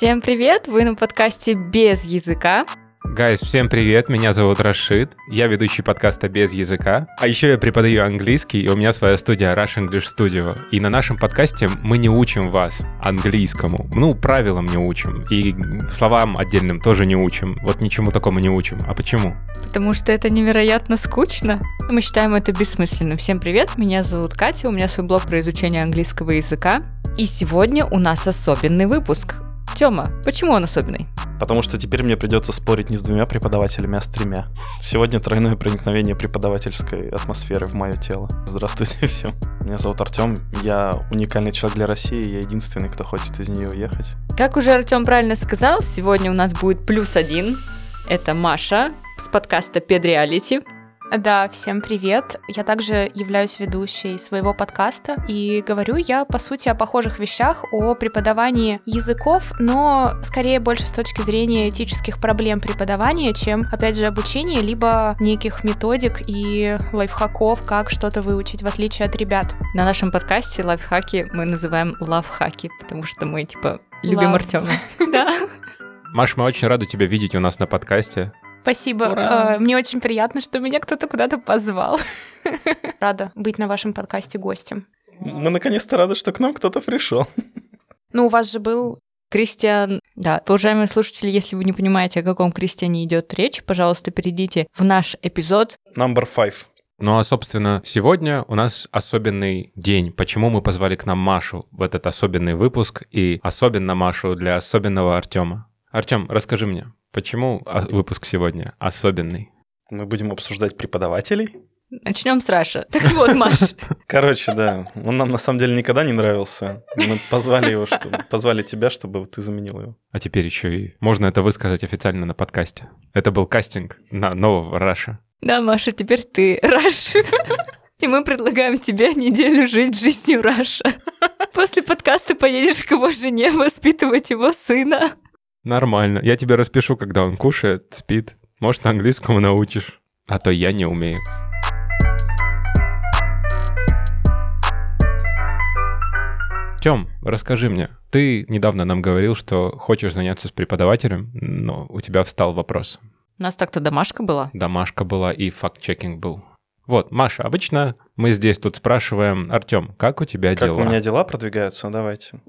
Всем привет! Вы на подкасте «Без языка». Гайс, всем привет, меня зовут Рашид, я ведущий подкаста «Без языка», а еще я преподаю английский, и у меня своя студия Rush English Studio, и на нашем подкасте мы не учим вас английскому, ну, правилам не учим, и словам отдельным тоже не учим, вот ничему такому не учим, а почему? Потому что это невероятно скучно. Мы считаем это бессмысленным. Всем привет, меня зовут Катя, у меня свой блог про изучение английского языка, и сегодня у нас особенный выпуск. Тёма, почему он особенный? Потому что теперь мне придется спорить не с двумя преподавателями, а с тремя. Сегодня тройное проникновение преподавательской атмосферы в мое тело. Здравствуйте всем. Меня зовут Артем. Я уникальный человек для России. Я единственный, кто хочет из нее уехать. Как уже Артем правильно сказал, сегодня у нас будет плюс один. Это Маша с подкаста Педреалити. Да, всем привет. Я также являюсь ведущей своего подкаста, и говорю я, по сути, о похожих вещах, о преподавании языков, но скорее больше с точки зрения этических проблем преподавания, чем, опять же, обучения, либо неких методик и лайфхаков, как что-то выучить, в отличие от ребят. На нашем подкасте лайфхаки мы называем лавхаки, потому что мы, типа, любим. Артема. Да. Маш, мы очень рады тебя видеть у нас на подкасте. Спасибо. Ура. Э, Мне очень приятно, что меня кто-то куда-то позвал. Рада быть на вашем подкасте гостем. Мы наконец-то рады, что к нам кто-то пришел. Ну, у вас же был Кристиан, да, уважаемые слушатели, если вы не понимаете, о каком Кристиане идет речь, пожалуйста, перейдите в наш эпизод. Number five. Ну а, собственно, сегодня у нас особенный день. Почему мы позвали к нам Машу в этот особенный выпуск и особенно Машу для особенного Артема? Артем, расскажи мне, почему а, выпуск сегодня особенный? Мы будем обсуждать преподавателей. Начнем с Раша. Так вот, Маш, Короче, да, он нам на самом деле никогда не нравился. Мы позвали его, чтобы, позвали тебя, чтобы ты заменил его. А теперь еще и можно это высказать официально на подкасте. Это был кастинг на нового Раша. да, Маша, теперь ты Раш. И мы предлагаем тебе неделю жить жизнью Раша. После подкаста поедешь к его жене воспитывать его сына. Нормально. Я тебе распишу, когда он кушает, спит. Может, английскому научишь. А то я не умею. Тём, расскажи мне. Ты недавно нам говорил, что хочешь заняться с преподавателем, но у тебя встал вопрос. У нас так-то домашка была. Домашка была и факт-чекинг был. Вот, Маша, обычно мы здесь тут спрашиваем, Артём, как у тебя Как дела? у меня дела продвигаются? Давайте.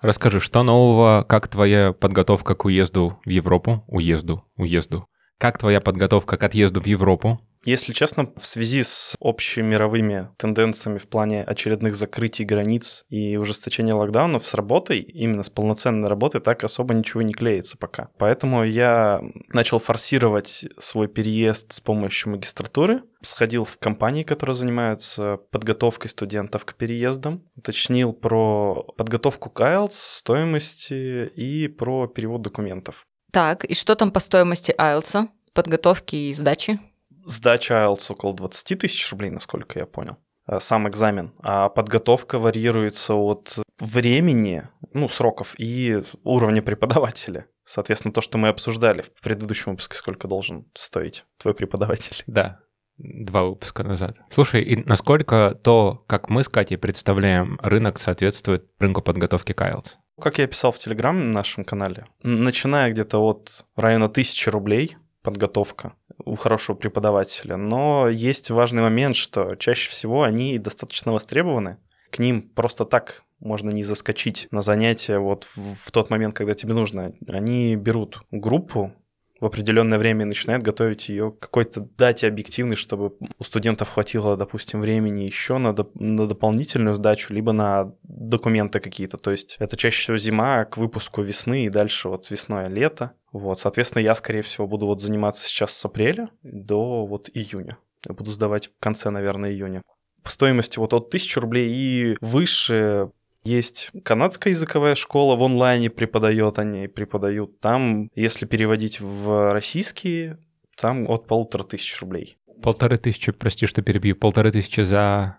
Расскажи, что нового, как твоя подготовка к уезду в Европу? Уезду, уезду. Как твоя подготовка к отъезду в Европу? Если честно, в связи с общемировыми тенденциями в плане очередных закрытий границ и ужесточения локдаунов с работой, именно с полноценной работой, так особо ничего не клеится пока. Поэтому я начал форсировать свой переезд с помощью магистратуры. Сходил в компании, которые занимаются подготовкой студентов к переездам. Уточнил про подготовку к IELTS, стоимости и про перевод документов. Так, и что там по стоимости IELTS, подготовки и сдачи? Сдача IELTS около 20 тысяч рублей, насколько я понял. А Сам экзамен. А подготовка варьируется от времени, ну, сроков и уровня преподавателя. Соответственно, то, что мы обсуждали в предыдущем выпуске, сколько должен стоить твой преподаватель. Да, два выпуска назад. Слушай, и насколько то, как мы с Катей представляем рынок, соответствует рынку подготовки к IELTS? Как я писал в Телеграме на нашем канале, начиная где-то от района тысячи рублей подготовка у хорошего преподавателя, но есть важный момент, что чаще всего они достаточно востребованы, к ним просто так можно не заскочить на занятия вот в, в тот момент, когда тебе нужно. Они берут группу в определенное время и начинают готовить ее к какой-то дате объективной, чтобы у студентов хватило, допустим, времени еще на, доп- на дополнительную сдачу, либо на документы какие-то. То есть это чаще всего зима к выпуску весны и дальше вот весной лето. Вот, соответственно, я, скорее всего, буду вот заниматься сейчас с апреля до вот июня. Я буду сдавать в конце, наверное, июня. По стоимости вот от 1000 рублей и выше есть канадская языковая школа, в онлайне преподает, они преподают. Там, если переводить в российские, там от полутора тысяч рублей Полторы тысячи, прости, что перебью, полторы тысячи за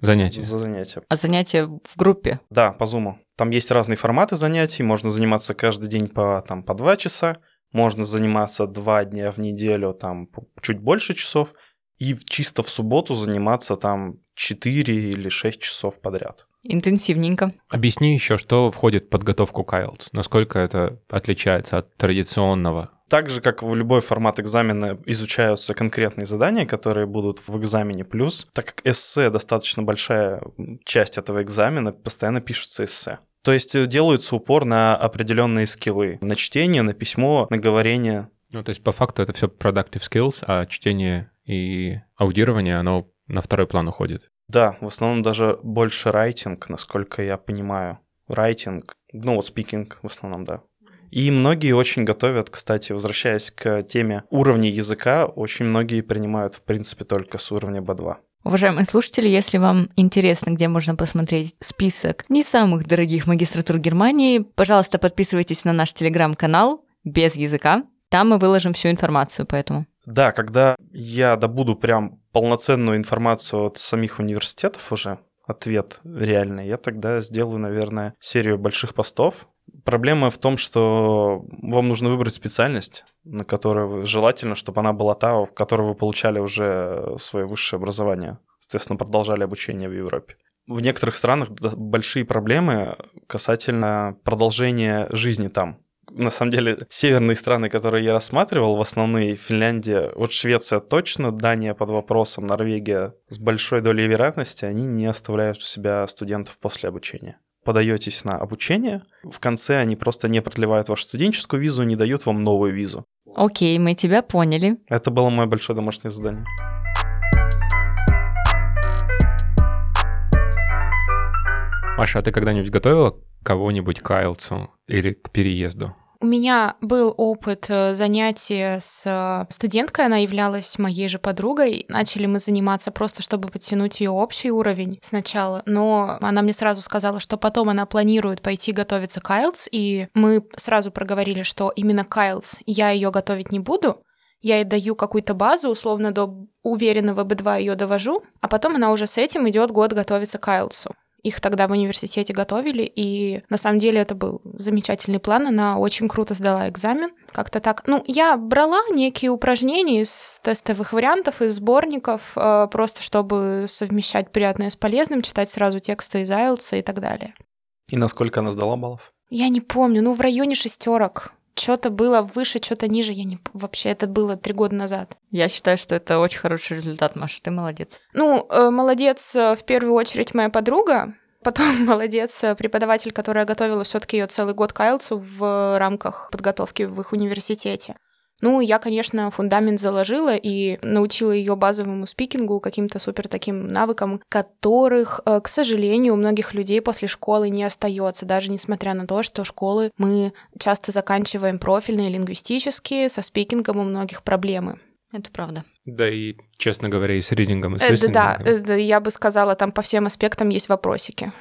занятие. за занятие. А занятия в группе? Да, по зуму. Там есть разные форматы занятий, можно заниматься каждый день по, там, по два часа, можно заниматься два дня в неделю, там, по- чуть больше часов, и чисто в субботу заниматься там 4 или 6 часов подряд. Интенсивненько. Объясни еще, что входит в подготовку к IELTS, насколько это отличается от традиционного так же, как в любой формат экзамена, изучаются конкретные задания, которые будут в экзамене. Плюс, так как эссе достаточно большая часть этого экзамена, постоянно пишутся эссе. То есть э, делается упор на определенные скиллы. На чтение, на письмо, на говорение. Ну, то есть по факту это все productive skills, а чтение и аудирование, оно на второй план уходит. Да, в основном даже больше райтинг, насколько я понимаю. Райтинг, ну вот спикинг в основном, да. И многие очень готовят, кстати, возвращаясь к теме уровня языка, очень многие принимают, в принципе, только с уровня B2. Уважаемые слушатели, если вам интересно, где можно посмотреть список не самых дорогих магистратур Германии, пожалуйста, подписывайтесь на наш телеграм-канал без языка. Там мы выложим всю информацию, поэтому. Да, когда я добуду прям полноценную информацию от самих университетов уже, ответ реальный, я тогда сделаю, наверное, серию больших постов, Проблема в том, что вам нужно выбрать специальность, на которой желательно, чтобы она была та, в которой вы получали уже свое высшее образование, соответственно, продолжали обучение в Европе. В некоторых странах большие проблемы касательно продолжения жизни там. На самом деле, северные страны, которые я рассматривал, в основные Финляндия, вот Швеция точно, Дания под вопросом, Норвегия с большой долей вероятности, они не оставляют у себя студентов после обучения подаетесь на обучение, в конце они просто не продлевают вашу студенческую визу, не дают вам новую визу. Окей, мы тебя поняли. Это было мое большое домашнее задание. Маша, а ты когда-нибудь готовила кого-нибудь к IELTS или к переезду? У меня был опыт э, занятия с э, студенткой, она являлась моей же подругой. Начали мы заниматься просто, чтобы подтянуть ее общий уровень сначала, но она мне сразу сказала, что потом она планирует пойти готовиться к IELTS, и мы сразу проговорили, что именно к IELTS я ее готовить не буду, я ей даю какую-то базу, условно до уверенного B2 ее довожу, а потом она уже с этим идет год готовиться к IELTS. Их тогда в университете готовили, и на самом деле это был замечательный план. Она очень круто сдала экзамен. Как-то так. Ну, я брала некие упражнения из тестовых вариантов, из сборников, э, просто чтобы совмещать приятное с полезным, читать сразу тексты из IELTS и так далее. И насколько она сдала баллов? Я не помню, ну, в районе шестерок что-то было выше, что-то ниже. Я не вообще это было три года назад. Я считаю, что это очень хороший результат, Маша. Ты молодец. Ну, э, молодец э, в первую очередь моя подруга. Потом молодец э, преподаватель, которая готовила все-таки ее целый год к IELTS в рамках подготовки в их университете. Ну, я, конечно, фундамент заложила и научила ее базовому спикингу, каким-то супер таким навыкам, которых, э, к сожалению, у многих людей после школы не остается, даже несмотря на то, что школы мы часто заканчиваем профильные, лингвистические, со спикингом у многих проблемы. Это правда. Да, и, честно говоря, и с ридингом, и с э, Да, э, я бы сказала, там по всем аспектам есть вопросики.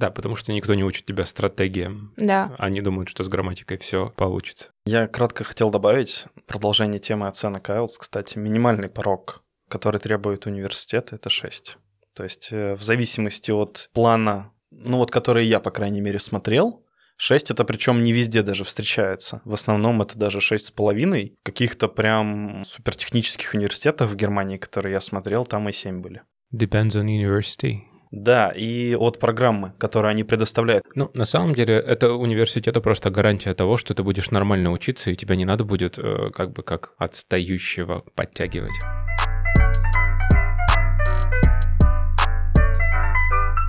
Да, потому что никто не учит тебя стратегиям. Да. Они думают, что с грамматикой все получится. Я кратко хотел добавить продолжение темы оценок IELTS. Кстати, минимальный порог, который требует университет, это 6. То есть э, в зависимости от плана, ну вот который я, по крайней мере, смотрел, 6 это причем не везде даже встречается. В основном это даже 6,5. Каких-то прям супертехнических университетов в Германии, которые я смотрел, там и 7 были. Depends on university. Да, и от программы, которую они предоставляют. Ну, на самом деле, это университет, это просто гарантия того, что ты будешь нормально учиться, и тебя не надо будет э, как бы как отстающего подтягивать.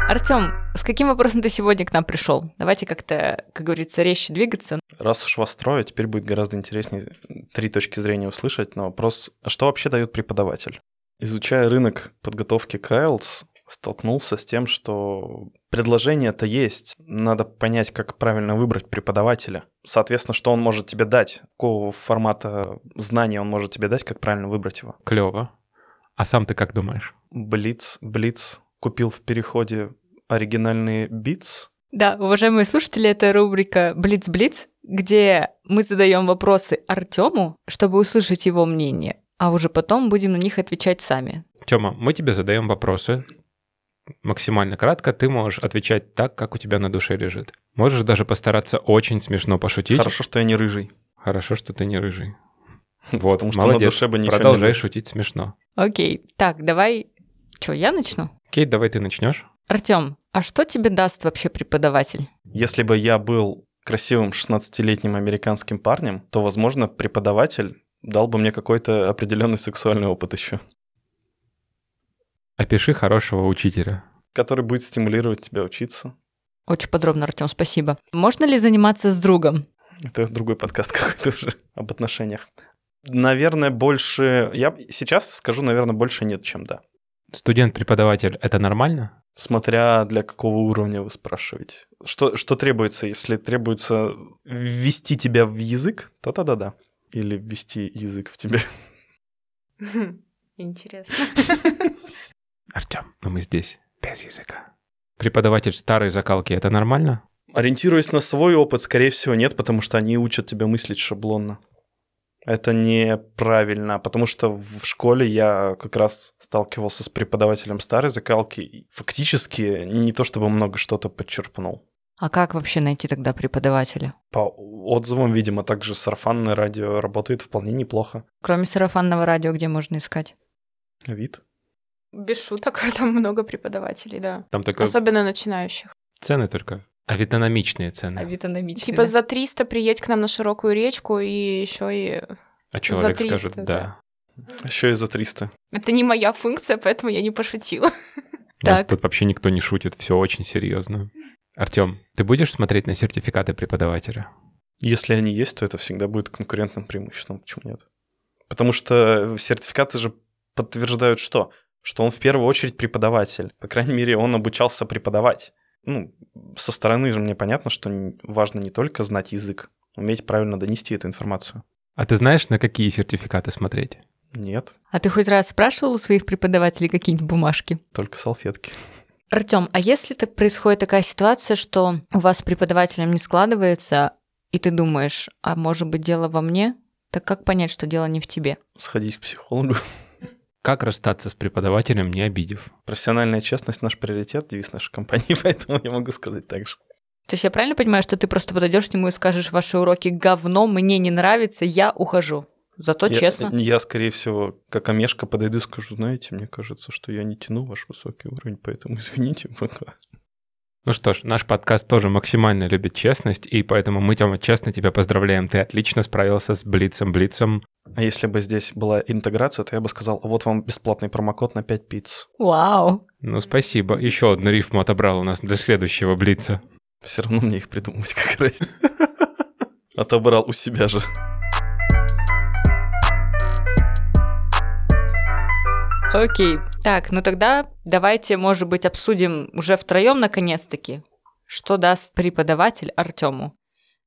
Артем, с каким вопросом ты сегодня к нам пришел? Давайте как-то, как говорится, резче двигаться. Раз уж вас трое, теперь будет гораздо интереснее три точки зрения услышать на вопрос, а что вообще дает преподаватель? Изучая рынок подготовки к IELTS, столкнулся с тем, что предложение-то есть. Надо понять, как правильно выбрать преподавателя. Соответственно, что он может тебе дать, какого формата знания он может тебе дать, как правильно выбрать его. Клево. А сам ты как думаешь? Блиц, Блиц купил в переходе оригинальные битс. Да, уважаемые слушатели, это рубрика Блиц-Блиц, где мы задаем вопросы Артему, чтобы услышать его мнение, а уже потом будем на них отвечать сами. Тёма, мы тебе задаем вопросы, максимально кратко, ты можешь отвечать так, как у тебя на душе лежит. Можешь даже постараться очень смешно пошутить. Хорошо, что я не рыжий. Хорошо, что ты не рыжий. Вот, Потому что молодец. на душе бы ничего Продолжай не шутить смешно. Окей, так, давай... Что, я начну? Кейт, давай ты начнешь. Артем, А что тебе даст вообще преподаватель? Если бы я был красивым 16-летним американским парнем, то, возможно, преподаватель дал бы мне какой-то определенный сексуальный опыт еще, Опиши хорошего учителя. который будет стимулировать тебя учиться. Очень подробно, Артем, спасибо. Можно ли заниматься с другом? Это другой подкаст какой-то уже об отношениях. Наверное, больше... Я сейчас скажу, наверное, больше нет, чем да. Студент-преподаватель — это нормально? Смотря для какого уровня вы спрашиваете. Что, что требуется? Если требуется ввести тебя в язык, то тогда да. Или ввести язык в тебя. Интересно. Артем, но мы здесь без языка. Преподаватель старой закалки — это нормально? Ориентируясь на свой опыт, скорее всего, нет, потому что они учат тебя мыслить шаблонно. Это неправильно, потому что в школе я как раз сталкивался с преподавателем старой закалки. и Фактически не то чтобы много что-то подчерпнул. А как вообще найти тогда преподавателя? По отзывам, видимо, также сарафанное радио работает вполне неплохо. Кроме сарафанного радио, где можно искать? Вид. Без шуток, там много преподавателей, да. Там только Особенно начинающих. цены только. Авитономичные цены. Авитономичный. Типа за 300 приедь к нам на широкую речку и еще и... А человек 300, скажет да. «да». Еще и за 300. Это не моя функция, поэтому я не пошутила. У нас Так. тут вообще никто не шутит, все очень серьезно. Артем, ты будешь смотреть на сертификаты преподавателя? Если они есть, то это всегда будет конкурентным преимуществом. Почему нет? Потому что сертификаты же подтверждают что? Что он в первую очередь преподаватель. По крайней мере, он обучался преподавать. Ну, со стороны же мне понятно, что важно не только знать язык, уметь правильно донести эту информацию. А ты знаешь, на какие сертификаты смотреть? Нет, А ты хоть раз спрашивал у своих преподавателей какие-нибудь бумажки? только салфетки. Артем, а если так происходит такая ситуация, что у вас с преподавателем не складывается, и ты думаешь, а может быть дело во мне? Так как понять, что дело не в тебе? Сходить к психологу. Как расстаться с преподавателем, не обидев? Профессиональная честность наш приоритет, девиз нашей компании, поэтому я могу сказать так же. То есть я правильно понимаю, что ты просто подойдешь к нему и скажешь, ваши уроки говно, мне не нравится, я ухожу. Зато я, честно. Я, скорее всего, как Омешка подойду и скажу, знаете, мне кажется, что я не тяну ваш высокий уровень, поэтому извините, пока. Ну что ж, наш подкаст тоже максимально любит честность, и поэтому мы, Тёма, честно тебя поздравляем. Ты отлично справился с Блицем. Блицем А если бы здесь была интеграция, то я бы сказал, вот вам бесплатный промокод на 5 пиц. Вау. Ну, спасибо. Еще одну рифму отобрал у нас для следующего Блица. Все равно мне их придумать как раз. Отобрал у себя же. Окей. Так, ну тогда давайте, может быть, обсудим уже втроем наконец-таки, что даст преподаватель Артему.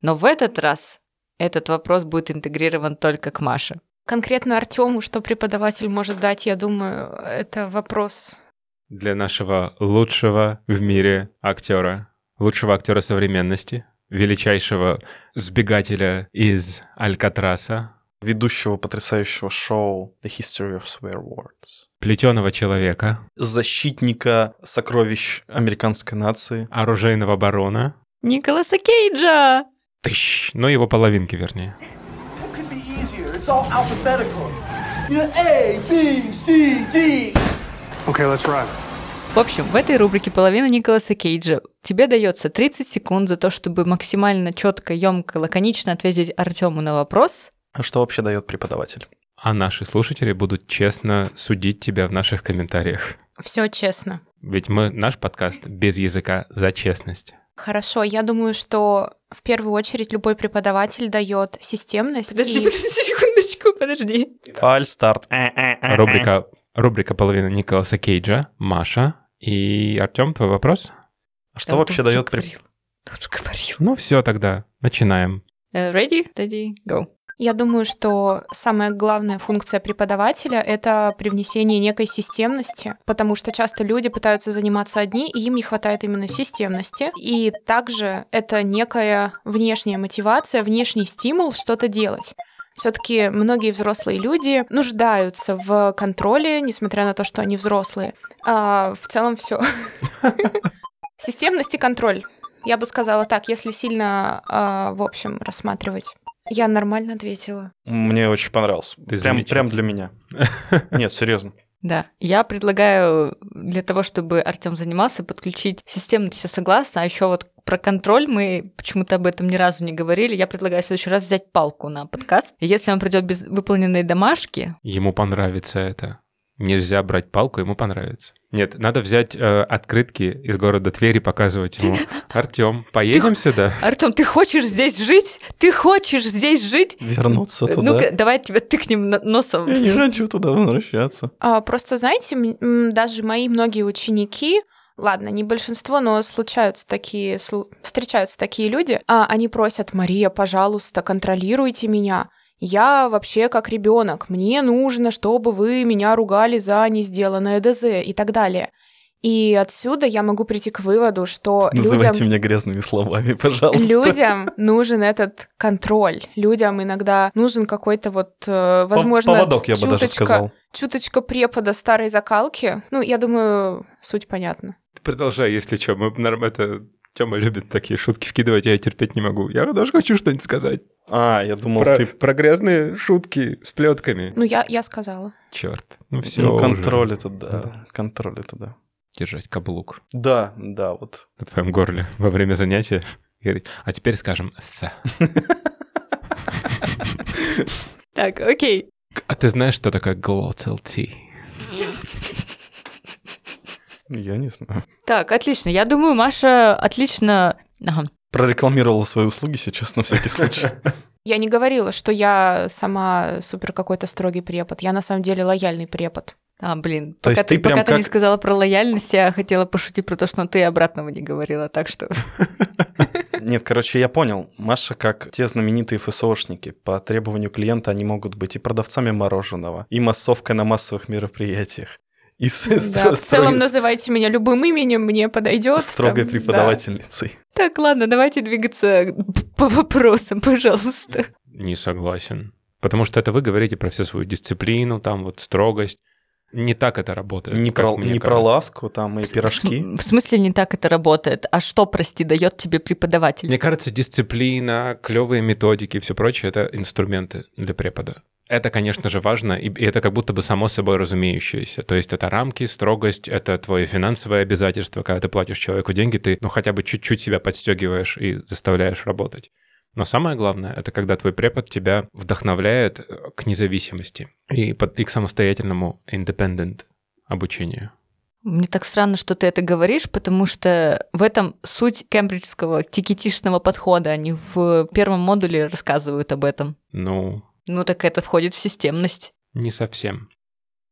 Но в этот раз этот вопрос будет интегрирован только к Маше. Конкретно Артему, что преподаватель может дать, я думаю, это вопрос. Для нашего лучшего в мире актера, лучшего актера современности, величайшего сбегателя из Алькатраса, Ведущего потрясающего шоу The History of Swear Words. Плетеного человека, Защитника сокровищ американской нации. оружейного барона, Николаса Кейджа! тыщ, ну его половинки, вернее. A, B, C, D. Okay, let's run. В общем, в этой рубрике «Половина Николаса Кейджа» тебе дается 30 секунд за то, чтобы максимально четко, емко, лаконично ответить Артему на вопрос. А что вообще дает преподаватель? А наши слушатели будут честно судить тебя в наших комментариях. Все честно. Ведь мы, наш подкаст без языка за честность. Хорошо, я думаю, что в первую очередь любой преподаватель дает системность. Подожди, и- подожди, секундочку, подожди. Фаль, старт. Рубрика, рубрика «Половина Николаса Кейджа», Маша и Артем, твой вопрос? А что вообще дает говорил. Ну все тогда, начинаем. Э, Ready, steady, go. Я думаю, что самая главная функция преподавателя — это привнесение некой системности, потому что часто люди пытаются заниматься одни, и им не хватает именно системности. И также это некая внешняя мотивация, внешний стимул что-то делать. Все-таки многие взрослые люди нуждаются в контроле, несмотря на то, что они взрослые. А в целом все. Системность и контроль. Я бы сказала так, если сильно, а, в общем, рассматривать. Я нормально ответила. Мне очень понравился. Ты Прям, прям для меня. Нет, серьезно. Да, я предлагаю для того, чтобы Артем занимался, подключить систему, все согласна, а еще вот про контроль мы почему-то об этом ни разу не говорили. Я предлагаю в следующий раз взять палку на подкаст. И если он придет без выполненной домашки, Ему понравится это. Нельзя брать палку, ему понравится. Нет, надо взять э, открытки из города Твери, показывать ему. Артем, поедем сюда? Артем, ты хочешь здесь жить? Ты хочешь здесь жить? Вернуться туда. Ну-ка, давай тебя тыкнем носом. Я не хочу туда возвращаться. А, просто, знаете, даже мои многие ученики, ладно, не большинство, но случаются такие, встречаются такие люди, а, они просят, Мария, пожалуйста, контролируйте меня. Я вообще как ребенок, мне нужно, чтобы вы меня ругали за не сделанное ДЗ и так далее. И отсюда я могу прийти к выводу, что Называйте людям... меня грязными словами, пожалуйста. Людям нужен этот контроль. Людям иногда нужен какой-то вот, э, возможно, Поводок, я бы даже чуточка- сказал. чуточка препода старой закалки. Ну, я думаю, суть понятна. Продолжай, если что. Мы, норм- это... Тёма любит такие шутки вкидывать, я терпеть не могу. Я даже хочу что-нибудь сказать. А, я думал, Про, ты... про грязные шутки с плетками. Ну, я, я сказала. Черт. Ну все. Ну, контроль это да. Контроль это да. Держать каблук Да, да, вот. на твоем горле во время занятия. А теперь скажем. Так, окей. А ты знаешь, что такое glottal T? Я не знаю. Так, отлично. Я думаю, Маша отлично... Ага. Прорекламировала свои услуги сейчас на всякий случай. Я не говорила, что я сама супер какой-то строгий препод. Я на самом деле лояльный препод. А, блин. То пока есть ты прям пока ты не как- сказала про лояльность, я хотела пошутить про то, что ты обратного не говорила, так что... Нет, короче, я понял. Маша, как те знаменитые ФСОшники, по требованию клиента они могут быть и продавцами мороженого, и массовкой на массовых мероприятиях. И с- Да, стро- в целом строгой- называйте меня любым именем, мне подойдет. строгой Там, преподавательницей. Так, ладно, давайте двигаться по вопросам, пожалуйста. Не согласен. Потому что это вы говорите про всю свою дисциплину, там вот строгость. Не так это работает. Не, как про, мне не про ласку, там и пирожки. В, в смысле не так это работает? А что, прости, дает тебе преподаватель? Мне кажется, дисциплина, клевые методики и все прочее — это инструменты для препода. Это, конечно же, важно, и это как будто бы само собой разумеющееся. То есть это рамки, строгость, это твои финансовые обязательства. Когда ты платишь человеку деньги, ты ну хотя бы чуть-чуть себя подстегиваешь и заставляешь работать. Но самое главное, это когда твой препод тебя вдохновляет э, к независимости и, под- и к самостоятельному independent обучению. Мне так странно, что ты это говоришь, потому что в этом суть кембриджского тикетишного подхода. Они в первом модуле рассказывают об этом. Ну, Ну так это входит в системность. не совсем.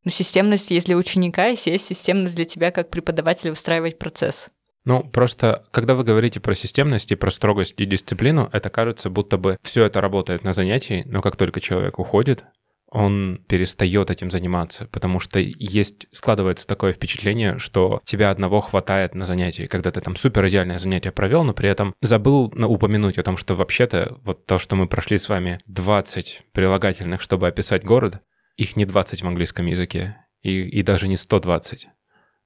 Ну, системность есть для ученика, и есть системность для тебя как преподавателя выстраивать процесс. Ну, просто, когда вы говорите про системность и про строгость и дисциплину, это кажется, будто бы все это работает на занятии, но как только человек уходит, он перестает этим заниматься, потому что есть, складывается такое впечатление, что тебя одного хватает на занятии, когда ты там супер идеальное занятие провел, но при этом забыл упомянуть о том, что вообще-то вот то, что мы прошли с вами 20 прилагательных, чтобы описать город, их не 20 в английском языке, и, и даже не 120.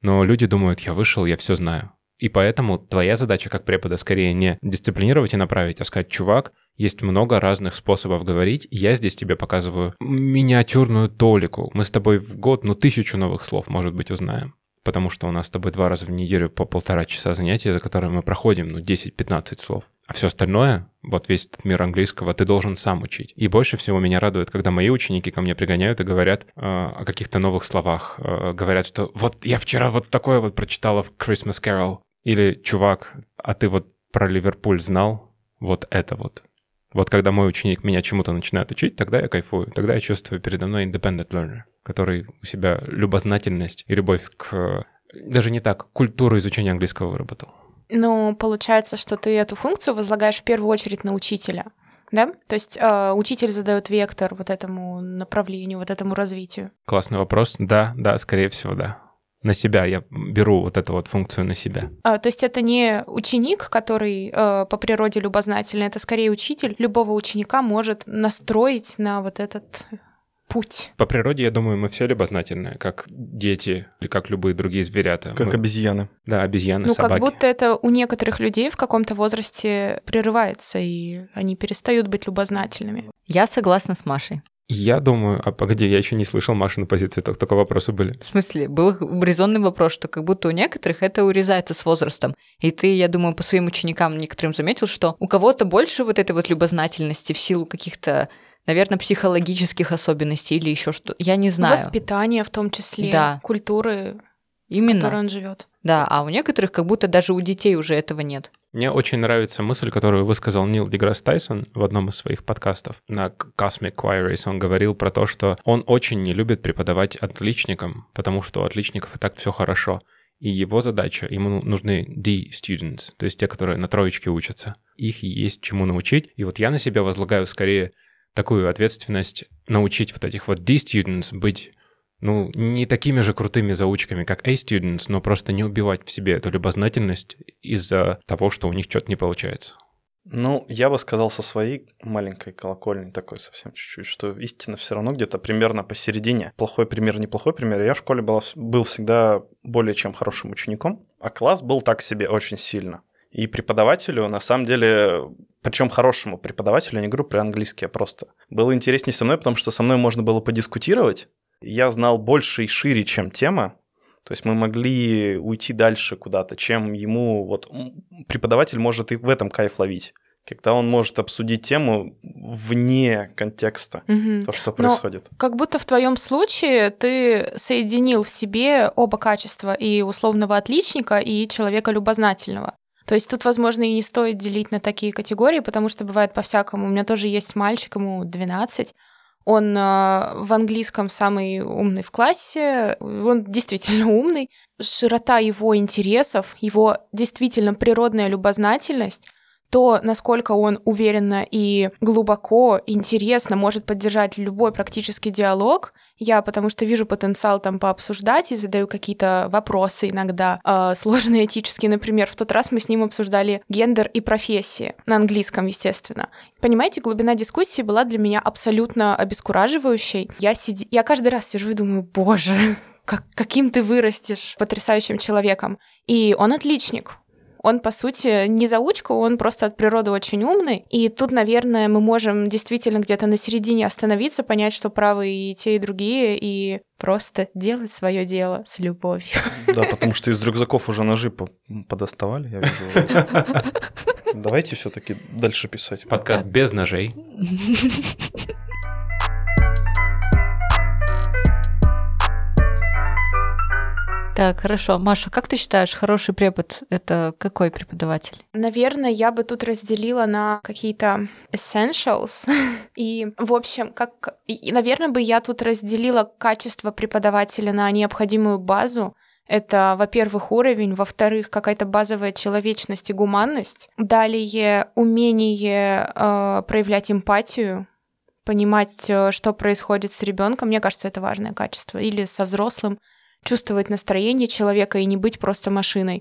Но люди думают, я вышел, я все знаю. И поэтому твоя задача как препода скорее не дисциплинировать и направить, а сказать, чувак, есть много разных способов говорить, я здесь тебе показываю миниатюрную толику. Мы с тобой в год, ну, тысячу новых слов, может быть, узнаем. Потому что у нас с тобой два раза в неделю по полтора часа занятий, за которые мы проходим, ну, 10-15 слов. А все остальное, вот весь этот мир английского, ты должен сам учить. И больше всего меня радует, когда мои ученики ко мне пригоняют и говорят э, о каких-то новых словах. Э, говорят, что вот я вчера вот такое вот прочитала в Christmas Carol. Или, чувак, а ты вот про Ливерпуль знал? Вот это вот. Вот когда мой ученик меня чему-то начинает учить, тогда я кайфую. Тогда я чувствую передо мной independent learner, который у себя любознательность и любовь к... Даже не так, культуру изучения английского выработал. Ну, получается, что ты эту функцию возлагаешь в первую очередь на учителя. Да? То есть э, учитель задает вектор вот этому направлению, вот этому развитию. Классный вопрос. Да, да, скорее всего, да. На себя я беру вот эту вот функцию на себя. А, то есть это не ученик, который э, по природе любознательный, это скорее учитель. Любого ученика может настроить на вот этот путь. По природе, я думаю, мы все любознательные, как дети или как любые другие зверята. Как Мы- обезьяны. Да, обезьяны, Ну, собаки. как будто это у некоторых людей в каком-то возрасте прерывается, и они перестают быть любознательными. Я согласна с Машей. Я думаю, а погоди, я еще не слышал Машину позицию, только, только вопросы были. В смысле, был резонный вопрос, что как будто у некоторых это урезается с возрастом. И ты, я думаю, по своим ученикам некоторым заметил, что у кого-то больше вот этой вот любознательности в силу каких-то наверное, психологических особенностей или еще что. Я не знаю. Воспитание в том числе, Да. культуры, в Именно. которой он живет. Да, а у некоторых как будто даже у детей уже этого нет. Мне очень нравится мысль, которую высказал Нил Деграсс Тайсон в одном из своих подкастов на Cosmic Queries. Он говорил про то, что он очень не любит преподавать отличникам, потому что у отличников и так все хорошо. И его задача, ему нужны D-students, то есть те, которые на троечке учатся. Их есть чему научить. И вот я на себя возлагаю скорее такую ответственность научить вот этих вот D-students быть ну, не такими же крутыми заучками, как A-students, но просто не убивать в себе эту любознательность из-за того, что у них что-то не получается. Ну, я бы сказал со своей маленькой колокольни такой совсем чуть-чуть, что истина все равно где-то примерно посередине. Плохой пример, неплохой пример. Я в школе был, был всегда более чем хорошим учеником, а класс был так себе очень сильно. И преподавателю, на самом деле, причем хорошему преподавателю, не говорю про английский, а просто было интереснее со мной, потому что со мной можно было подискутировать. Я знал больше и шире, чем тема, то есть мы могли уйти дальше куда-то, чем ему вот преподаватель может и в этом кайф ловить, когда он может обсудить тему вне контекста, Мгм. то, что Но- происходит. Как будто в твоем случае ты соединил в себе оба качества и условного отличника, и человека любознательного. То есть тут, возможно, и не стоит делить на такие категории, потому что бывает по-всякому. У меня тоже есть мальчик, ему 12. Он э, в английском самый умный в классе. Он действительно умный. Широта его интересов, его действительно природная любознательность то, насколько он уверенно и глубоко, интересно может поддержать любой практический диалог, я потому что вижу потенциал там пообсуждать и задаю какие-то вопросы иногда э, сложные этические. Например, в тот раз мы с ним обсуждали гендер и профессии на английском, естественно. Понимаете, глубина дискуссии была для меня абсолютно обескураживающей. Я, сиди... я каждый раз сижу и думаю, боже, как, каким ты вырастешь потрясающим человеком. И он отличник. Он, по сути, не заучка, он просто от природы очень умный. И тут, наверное, мы можем действительно где-то на середине остановиться, понять, что правы и те, и другие, и просто делать свое дело с любовью. Да, потому что из рюкзаков уже ножи по- подоставали, я вижу. Давайте все-таки дальше писать. Подкаст без ножей. Так, хорошо. Маша, как ты считаешь, хороший препод — это какой преподаватель? Наверное, я бы тут разделила на какие-то essentials. И, в общем, как... И, наверное, бы я тут разделила качество преподавателя на необходимую базу. Это, во-первых, уровень, во-вторых, какая-то базовая человечность и гуманность. Далее, умение э, проявлять эмпатию, понимать, э, что происходит с ребенком. Мне кажется, это важное качество. Или со взрослым чувствовать настроение человека и не быть просто машиной.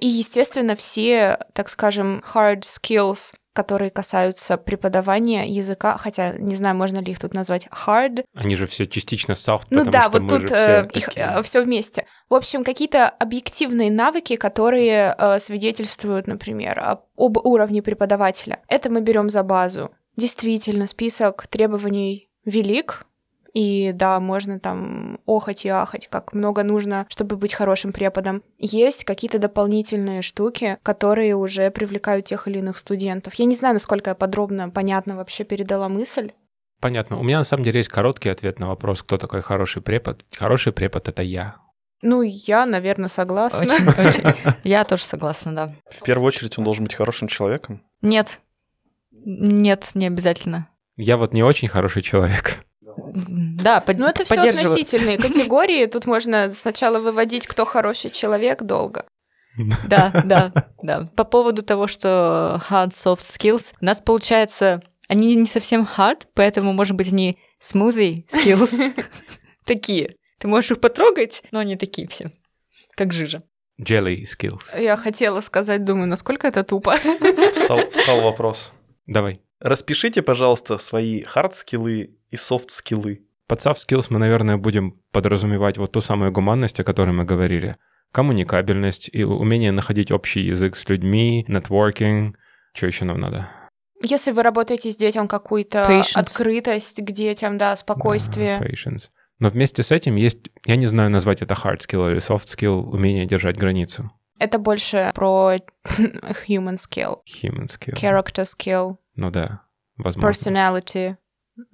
И, естественно, все, так скажем, hard skills, которые касаются преподавания языка, хотя не знаю, можно ли их тут назвать hard. Они же все частично soft, Ну да, вот тут все их такие. все вместе. В общем, какие-то объективные навыки, которые э, свидетельствуют, например, об уровне преподавателя. Это мы берем за базу. Действительно, список требований велик, и да, можно там охать и ахать, как много нужно, чтобы быть хорошим преподом. Есть какие-то дополнительные штуки, которые уже привлекают тех или иных студентов. Я не знаю, насколько я подробно, понятно вообще передала мысль. Понятно. У меня на самом деле есть короткий ответ на вопрос, кто такой хороший препод. Хороший препод — это я. Ну, я, наверное, согласна. Очень, очень. Я тоже согласна, да. В первую очередь он должен быть хорошим человеком. Нет. Нет, не обязательно. Я вот не очень хороший человек. Да, под- Ну, это все относительные категории. Тут можно сначала выводить, кто хороший человек, долго. Да, да, да. По поводу того, что hard soft skills, у нас получается, они не совсем hard, поэтому, может быть, они smoothie skills такие. Ты можешь их потрогать, но они такие все, как жижа. Jelly skills. Я хотела сказать, думаю, насколько это тупо. Встал, встал вопрос. Давай. Распишите, пожалуйста, свои хард-скиллы и софт-скиллы. Под soft skills мы, наверное, будем подразумевать вот ту самую гуманность, о которой мы говорили. Коммуникабельность и умение находить общий язык с людьми, нетворкинг. Что еще нам надо? Если вы работаете с детям, какую-то Patience. открытость к детям, да, спокойствие. Да, patience. Но вместе с этим есть, я не знаю, назвать это hard skill или soft skill, умение держать границу. Это больше про human skill, Human skill. character skill, Ну да, возможно. personality,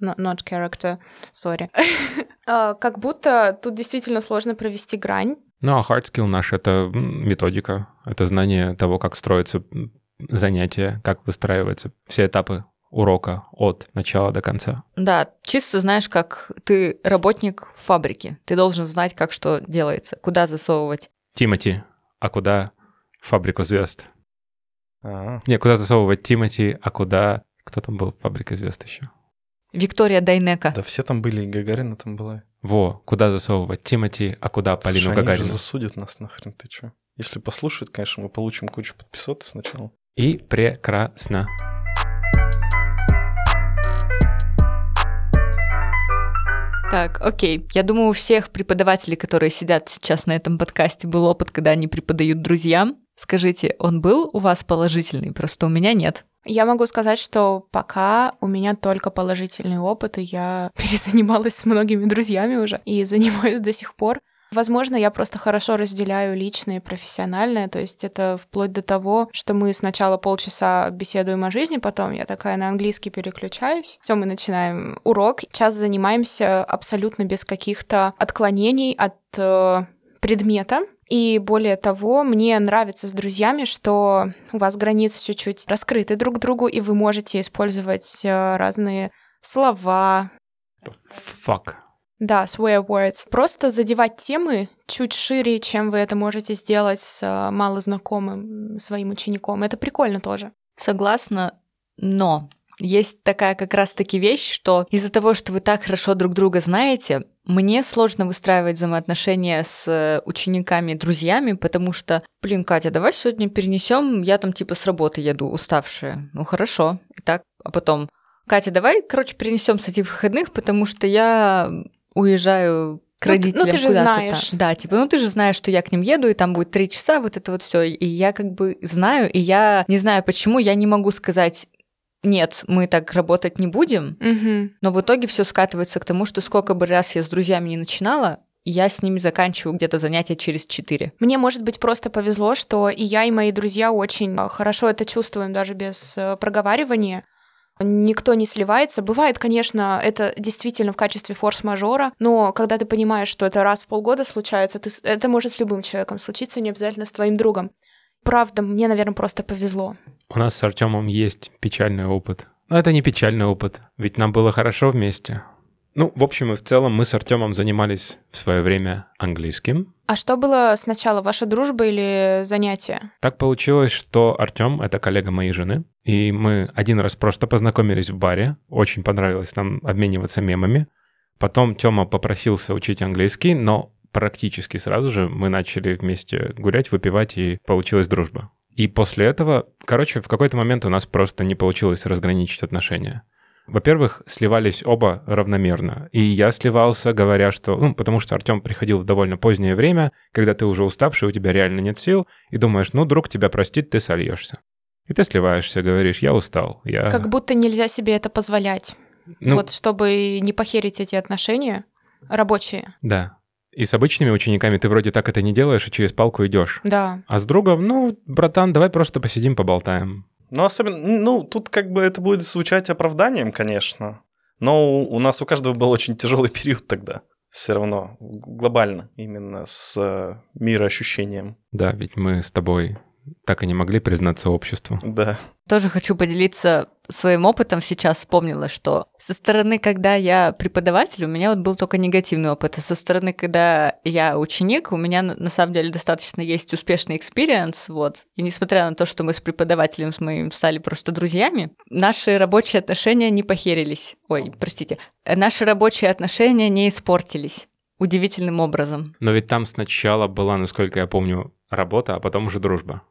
not, not character, sorry. А, Как будто тут действительно сложно провести грань. Ну а hard skill наш — это методика, это знание того, как строятся м, занятия, как выстраиваются все этапы урока от начала до конца. Да, чисто знаешь, как ты работник фабрики. Ты должен знать, как что делается, куда засовывать. Тимати, а куда фабрику звезд? А, Не, куда засовывать Тимати, а куда... Кто там был? Фабрика звезд еще. Виктория Дайнека. Да все там были, и Гагарина там была. Во, куда засовывать Тимати, а куда Полину Слушай, они же Гагарину? засудят нас нахрен, ты чё? Если послушают, конечно, мы получим кучу подписок сначала. И прекрасно. Так, окей. Я думаю, у всех преподавателей, которые сидят сейчас на этом подкасте, был опыт, когда они преподают друзьям. Скажите, он был у вас положительный? Просто у меня нет. Я могу сказать, что пока у меня только положительный опыт, и я перезанималась с многими друзьями уже и занимаюсь до сих пор. Возможно, я просто хорошо разделяю личное и профессиональное, то есть это вплоть до того, что мы сначала полчаса беседуем о жизни, потом я такая на английский переключаюсь, все, мы начинаем урок, час занимаемся абсолютно без каких-то отклонений от э, предмета, и более того, мне нравится с друзьями, что у вас границы чуть-чуть раскрыты друг к другу, и вы можете использовать э, разные слова, Fuck. да, swear words. Просто задевать темы чуть шире, чем вы это можете сделать с э, малознакомым своим учеником. Это прикольно тоже. Согласна, но есть такая как раз-таки вещь, что из-за того, что вы так хорошо друг друга знаете, мне сложно выстраивать взаимоотношения с э, учениками, друзьями, потому что, блин, Катя, давай сегодня перенесем, я там типа с работы еду, уставшая. Ну хорошо. И так, а потом, Катя, давай, короче, перенесем с этих выходных, потому что я уезжаю к Ну, ну, родителям ты же куда-то там. знаешь. Да, типа, ну ты же знаешь, что я к ним еду, и там будет три часа, вот это вот все. И я как бы знаю, и я не знаю почему, я не могу сказать, нет, мы так работать не будем. Мгм. Но в итоге все скатывается к тому, что сколько бы раз я с друзьями не начинала, я с ними заканчиваю где-то занятия через четыре. Мне, может быть, просто повезло, что и я, и мои друзья очень э, хорошо это чувствуем даже без э, проговаривания. Никто не сливается. Бывает, конечно, это действительно в качестве форс-мажора, но когда ты понимаешь, что это раз в полгода случается, ты это может с любым человеком случиться, не обязательно с твоим другом. Правда, мне, наверное, просто повезло. У нас с Артемом есть печальный опыт. Но это не печальный опыт, ведь нам было хорошо вместе. Ну, в общем и в целом, мы с Артемом занимались в свое время английским. А что было сначала, ваша дружба или занятие? Так получилось, что Артем — это коллега моей жены, и мы один раз просто познакомились в баре. Очень понравилось нам обмениваться мемами. Потом Тёма попросился учить английский, но практически сразу же мы начали вместе гулять, выпивать, и получилась дружба. И после этого, короче, в какой-то момент у нас просто не получилось разграничить отношения. Во-первых, сливались оба равномерно. И я сливался, говоря, что... Ну, потому что Артем приходил в довольно позднее время, когда ты уже уставший, у тебя реально нет сил, и думаешь, ну, друг тебя простит, ты сольешься. И ты сливаешься, говоришь, я устал. Я... Как будто нельзя себе это позволять. Ну, Вот чтобы не похерить эти отношения рабочие. да. И с обычными учениками ты вроде так это не делаешь, и через палку идешь. Да. А с другом, ну, братан, давай просто посидим, поболтаем. Ну, особенно, ну, тут как бы это будет звучать оправданием, конечно. Но у у нас у каждого был очень тяжелый период тогда. Все равно, глобально, именно с э, мироощущением. Да, ведь мы с тобой так и не могли признаться обществу. Да. Тоже хочу поделиться своим опытом. Сейчас вспомнила, что со стороны, когда я преподаватель, у меня вот был только негативный опыт. А со стороны, когда я ученик, у меня на самом деле достаточно есть успешный experience. Вот. И несмотря на то, что мы с преподавателем с моим стали просто друзьями, наши рабочие отношения не похерились. Ой, простите. Наши рабочие отношения не испортились удивительным образом. Но ведь там сначала была, насколько я помню, работа, а потом уже дружба.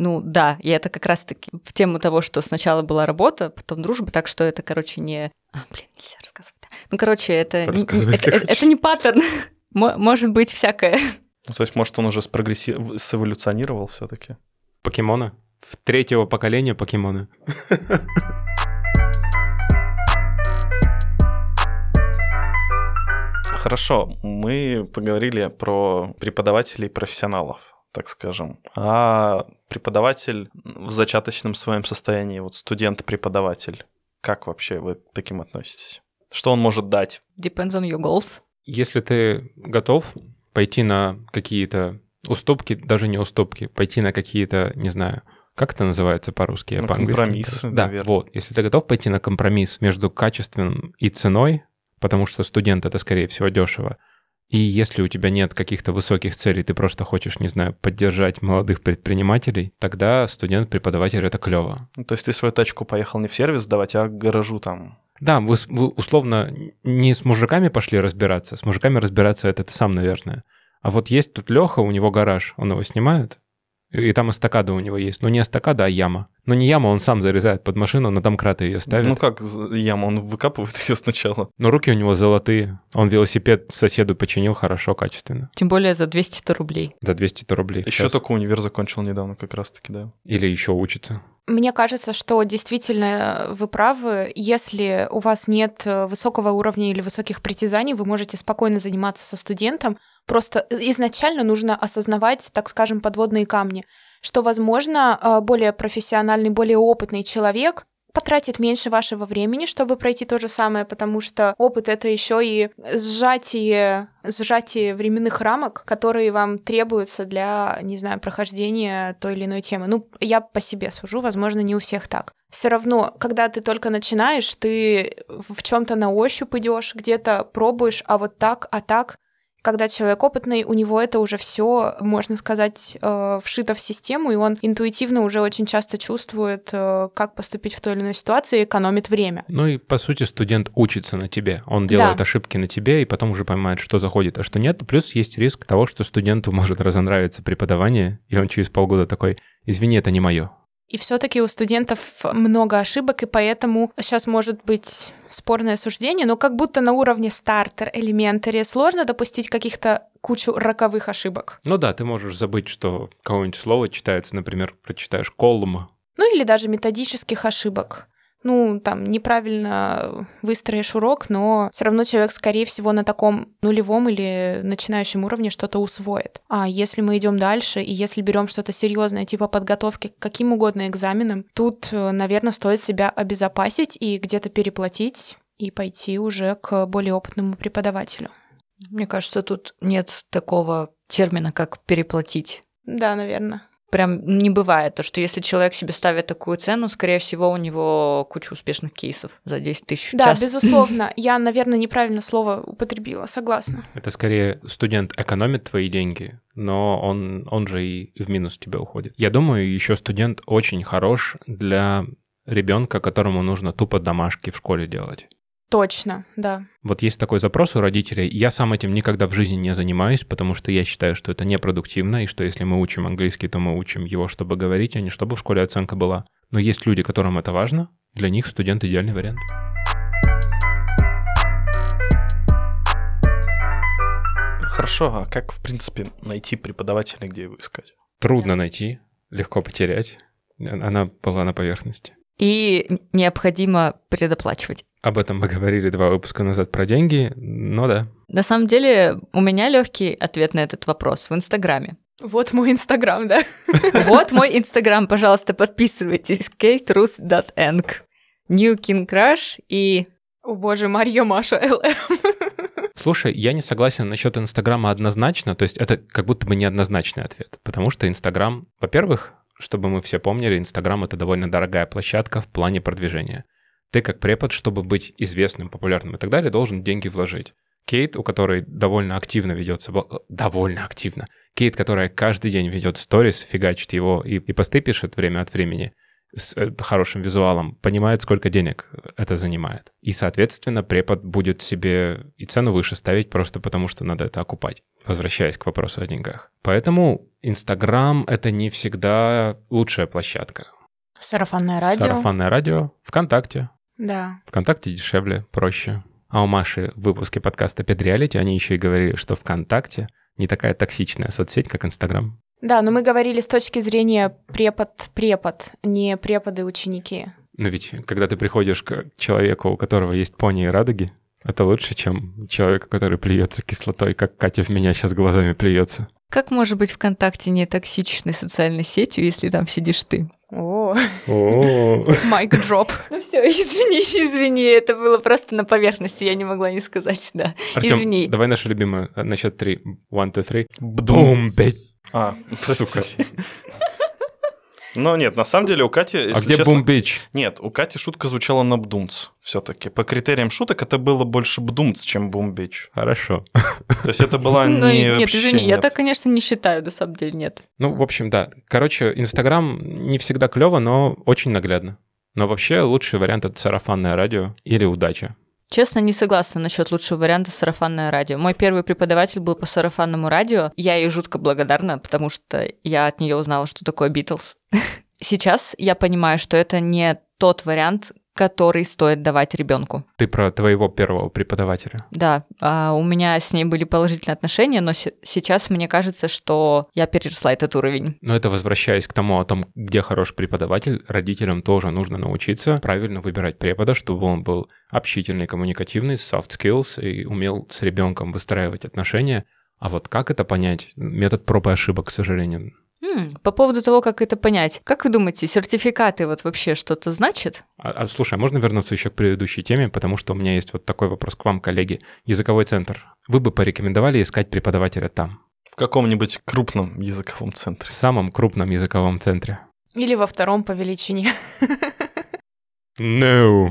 Ну да, и это как раз-таки в тему того, что сначала была работа, потом дружба, так что это, короче, не... А, блин, нельзя рассказывать. Ну, короче, это, это, это, это не паттерн. Может быть всякое. Ну, то есть, может, он уже спрогресси... сэволюционировал все таки Покемоны? В третьего поколения покемоны. Хорошо, мы поговорили про преподавателей профессионалов так скажем. А преподаватель в зачаточном своем состоянии, вот студент-преподаватель, как вообще вы к таким относитесь? Что он может дать? Depends on your goals. Если ты готов пойти на какие-то уступки, даже не уступки, пойти на какие-то, не знаю, как это называется по-русски? Ну, по-английски знаю. Да, наверное. вот. Если ты готов пойти на компромисс между качеством и ценой, потому что студент это, скорее всего, дешево, и если у тебя нет каких-то высоких целей, ты просто хочешь, не знаю, поддержать молодых предпринимателей, тогда студент-преподаватель это клево. Ну, То есть ты свою тачку поехал не в сервис сдавать, а к гаражу там. Да, вы, вы условно не с мужиками пошли разбираться, с мужиками разбираться это ты сам, наверное. А вот есть тут Леха, у него гараж, он его снимает, и там эстакада у него есть. Ну, не эстакада, а яма. Ну, не яма, он сам зарезает под машину, но там краты ее ставит. Ну как яма, он выкапывает ее сначала. Но руки у него золотые. Он велосипед соседу починил хорошо, качественно. Тем более за 200 рублей. За 200 рублей Еще только универ закончил недавно как раз-таки, да. Или еще учится. Мне кажется, что действительно вы правы. Если у вас нет э, высокого уровня или высоких притязаний, вы можете спокойно заниматься со студентом. Просто изначально нужно осознавать, так скажем, подводные камни, что, возможно, э, более профессиональный, более опытный человек потратит меньше вашего времени, чтобы пройти то же самое, потому что опыт это еще и сжатие, сжатие временных рамок, которые вам требуются для, не знаю, прохождения той или иной темы. Ну, я по себе сужу, возможно, не у всех так. Все равно, когда ты только начинаешь, ты в чем-то на ощупь идешь, где-то пробуешь, а вот так, а так. Когда человек опытный, у него это уже все, можно сказать, э, вшито в систему, и он интуитивно уже очень часто чувствует, э, как поступить в той или иной ситуации, и экономит время. Ну и, по сути, студент учится на тебе. Он делает Да. ошибки на тебе, и потом уже понимает, что заходит, а что нет. Плюс есть риск того, что студенту может разонравиться преподавание, и он через полгода такой, извини, это не мое. И все-таки у студентов много ошибок, и поэтому сейчас может быть спорное суждение, но как будто на уровне стартер, элементаре сложно допустить каких-то кучу роковых ошибок. Ну да, ты можешь забыть, что какое-нибудь слово читается, например, прочитаешь колм. Ну или даже методических ошибок. Ну, там, неправильно выстроишь урок, но все равно человек, скорее всего, на таком нулевом или начинающем уровне что-то усвоит. А если мы идем дальше, и если берем что-то серьезное, типа подготовки к каким угодно экзаменам, тут, наверное, стоит себя обезопасить и где-то переплатить и пойти уже к более опытному преподавателю. Мне кажется, тут нет такого термина, как переплатить. Да, наверное. Прям не бывает, то, что если человек себе ставит такую цену, скорее всего, у него куча успешных кейсов за 10 тысяч в Да, час. безусловно. Я, наверное, неправильно слово употребила, согласна. Это скорее студент экономит твои деньги, но он, он же и в минус тебе уходит. Я думаю, еще студент очень хорош для ребенка, которому нужно тупо домашки в школе делать. Точно, да. Вот есть такой запрос у родителей. Я сам этим никогда в жизни не занимаюсь, потому что я считаю, что это непродуктивно, и что если мы учим английский, то мы учим его, чтобы говорить, а не чтобы в школе оценка была. Но есть люди, которым это важно. Для них студент идеальный вариант. Хорошо, а как, в принципе, найти преподавателя, где его искать? Трудно найти, легко потерять. Она была на поверхности. И необходимо предоплачивать. Об этом мы говорили два выпуска назад про деньги, но да. На самом деле, у меня легкий ответ на этот вопрос в Инстаграме. Вот мой инстаграм, да? Вот мой Инстаграм, пожалуйста, подписывайтесь. katerus.eng. New King Crush и... О боже, Марья Маша ЛМ. Слушай, я не согласен насчет Инстаграма однозначно, то есть это как будто бы неоднозначный ответ, потому что Инстаграм, во-первых, чтобы мы все помнили, Инстаграм — это довольно дорогая площадка в плане продвижения. Ты как препод, чтобы быть известным, популярным и так далее, должен деньги вложить. Кейт, у которой довольно активно ведется, довольно активно, Кейт, которая каждый день ведет сторис, фигачит его и, и посты пишет время от времени с э, хорошим визуалом, понимает, сколько денег это занимает. И, соответственно, препод будет себе и цену выше ставить просто потому, что надо это окупать. Возвращаясь к вопросу о деньгах. Поэтому Инстаграм — это не всегда лучшая площадка. Сарафанное радио. Сарафанное радио, ВКонтакте. Да. ВКонтакте дешевле, проще. А у Маши в выпуске подкаста «Педреалити» они еще и говорили, что ВКонтакте не такая токсичная соцсеть, как Инстаграм. Да, но мы говорили с точки зрения препод-препод, не преподы-ученики. Но ведь, когда ты приходишь к человеку, у которого есть пони и радуги, Это лучше, чем человек, который плюется кислотой, как Катя в меня сейчас глазами плюется. Как может быть ВКонтакте не токсичной социальной сетью, если там сидишь ты? О, майк дроп. Ну все, извини, извини, это было просто на поверхности, я не могла не сказать, да. Артём, Извини. давай нашу любимую э, на счет три. One, two, three. Бдум. А, простите. Но нет, на самом деле у Кати, А где честно- бум бич? Нет, у Кати шутка звучала на бдумц все-таки. По критериям шуток это было больше бдумц, чем бумбич. Хорошо. То есть это была Ну, не нет, извини, я так, конечно, не считаю, на самом деле, нет. Ну, в общем, да. Короче, Инстаграм не всегда клево, но очень наглядно. Но вообще лучший вариант это сарафанное радио или удача. Честно, не согласна насчет лучшего варианта сарафанное радио. Мой первый преподаватель был по сарафанному радио. Я ей жутко благодарна, потому что я от нее узнала, что такое Битлз. Сейчас я понимаю, что это не тот вариант, который стоит давать ребенку. Ты про твоего первого преподавателя. Да, а, у меня с ней были положительные отношения, но се- сейчас мне кажется, что я переросла этот уровень. Но это возвращаясь к тому, о том, где хороший преподаватель, родителям тоже нужно научиться правильно выбирать препода, чтобы он был общительный, коммуникативный, soft skills и умел с ребенком выстраивать отношения. А вот как это понять? Метод проб и ошибок, к сожалению. По поводу того, как это понять. Как вы думаете, сертификаты вот вообще что-то значат? А, а, слушай, а можно вернуться еще к предыдущей теме, потому что у меня есть вот такой вопрос к вам, коллеги. Языковой центр. Вы бы порекомендовали искать преподавателя там, В каком-нибудь крупном языковом центре. в самом крупном языковом центре? Или во втором по величине. No.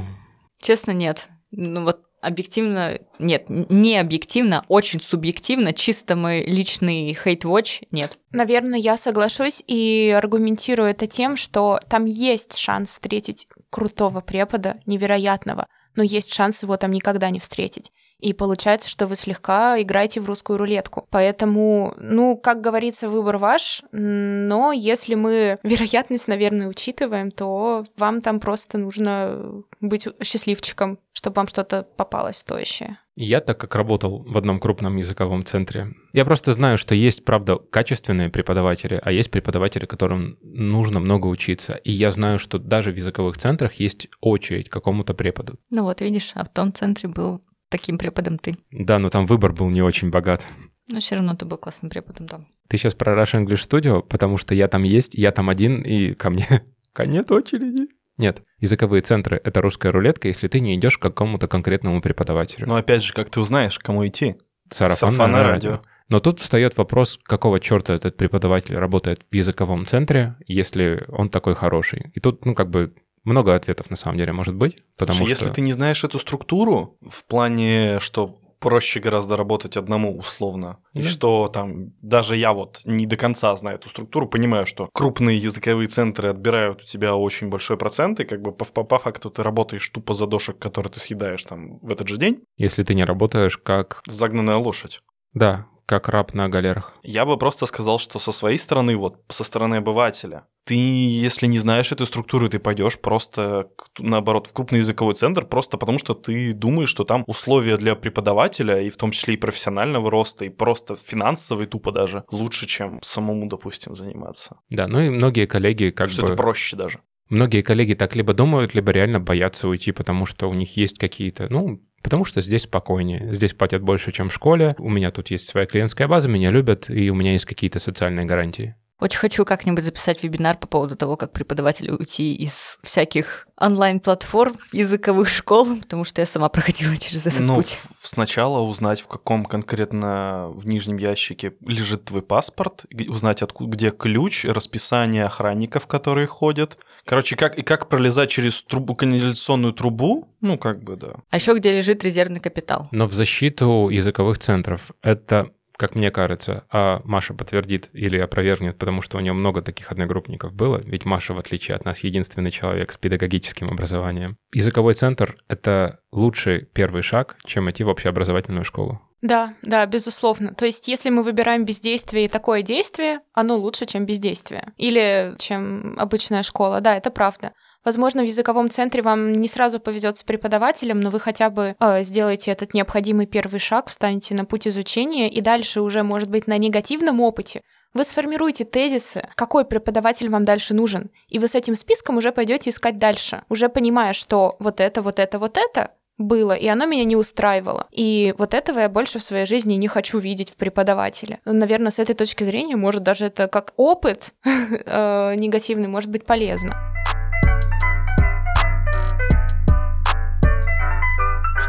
Честно, нет. Ну вот объективно, нет, не объективно, очень субъективно, чисто мой личный хейт-watch, нет. Наверное, я соглашусь и аргументирую это тем, что там есть шанс встретить крутого препода, невероятного, но есть шанс его там никогда не встретить. И получается, что вы слегка играете в русскую рулетку. Поэтому, ну, как говорится, выбор ваш, но если мы вероятность, наверное, учитываем, то вам там просто нужно быть счастливчиком, чтобы вам что-то попалось стоящее. Я, так как работал в одном крупном языковом центре, я просто знаю, что есть, правда, качественные преподаватели, а есть преподаватели, которым нужно много учиться. И я знаю, что даже в языковых центрах есть очередь к какому-то преподу. Ну вот, видишь, а в том центре был таким преподом ты. Да, но там выбор был не очень богат. Но все равно ты был классным преподом там. Ты сейчас про Rush English Studio, потому что я там есть, я там один, и ко мне нет очереди. Нет, языковые центры — это русская рулетка, если ты не идешь к какому-то конкретному преподавателю. Но опять же, как ты узнаешь, к кому идти? Сарафанное Сарафанное радио. радио. Но тут встает вопрос, какого черта этот преподаватель работает в языковом центре, если он такой хороший. И тут, ну, как бы, много ответов на самом деле может быть, потому Слушай, что... Если ты не знаешь эту структуру, в плане, что проще гораздо работать одному условно, и Да. что там даже я вот не до конца знаю эту структуру, понимаю, что крупные языковые центры отбирают у тебя очень большой процент, и как бы по, по- по факту ты работаешь тупо за дошек, которые ты съедаешь там в этот же день, Если ты не работаешь как... загнанная лошадь. Да, как раб на галерах. Я бы просто сказал, что со своей стороны, вот со стороны обывателя, ты, если не знаешь этой структуры, ты пойдешь просто, наоборот, в крупный языковой центр, просто потому что ты думаешь, что там условия для преподавателя, и в том числе и профессионального роста, и просто финансовый тупо даже, лучше, чем самому, допустим, заниматься. Да, ну и многие коллеги как что бы... это проще даже. Многие коллеги так либо думают, либо реально боятся уйти, потому что у них есть какие-то, ну, потому что здесь спокойнее, здесь платят больше, чем в школе, у меня тут есть своя клиентская база, меня любят, и у меня есть какие-то социальные гарантии. Очень хочу как-нибудь записать вебинар по поводу того, как преподавателю уйти из всяких онлайн-платформ, языковых школ, потому что я сама проходила через этот Ну, путь. сначала узнать, в каком конкретно в нижнем ящике лежит твой паспорт, узнать, откуда, где ключ, расписание охранников, которые ходят. Короче, как, и как пролезать через трубу, канализационную трубу, ну, как бы, да. А еще где лежит резервный капитал. Но в защиту языковых центров это, как мне кажется, а Маша подтвердит или опровергнет, потому что у нее много таких одногруппников было, ведь Маша, в отличие от нас, единственный человек с педагогическим образованием. Языковой центр — это лучший первый шаг, чем идти в общеобразовательную школу. Да, да, безусловно. То есть, если мы выбираем бездействие и такое действие, оно лучше, чем бездействие. Или чем обычная школа. Да, это правда. Возможно, в языковом центре вам не сразу повезет с преподавателем, но вы хотя бы э, сделаете этот необходимый первый шаг, встанете на путь изучения, и дальше уже, может быть, на негативном опыте вы сформируете тезисы, какой преподаватель вам дальше нужен, и вы с этим списком уже пойдете искать дальше, уже понимая, что вот это, вот это, вот это было, и оно меня не устраивало. И вот этого я больше в своей жизни не хочу видеть в преподавателе. Наверное, с этой точки зрения, может, даже это как опыт э, негативный может быть полезно.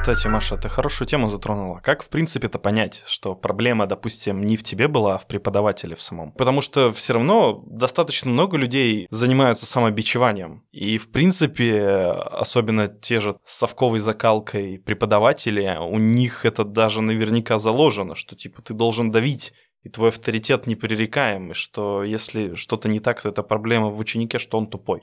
Кстати, Маша, ты хорошую тему затронула. Как, в принципе-то, понять, что проблема, допустим, не в тебе была, а в преподавателе в самом? Потому что все равно достаточно много людей занимаются самобичеванием. И, в принципе, особенно те же с совковой закалкой преподаватели, у них это даже наверняка заложено, что, типа, ты должен давить и твой авторитет непререкаем, и что если что-то не так, то это проблема в ученике, что он тупой.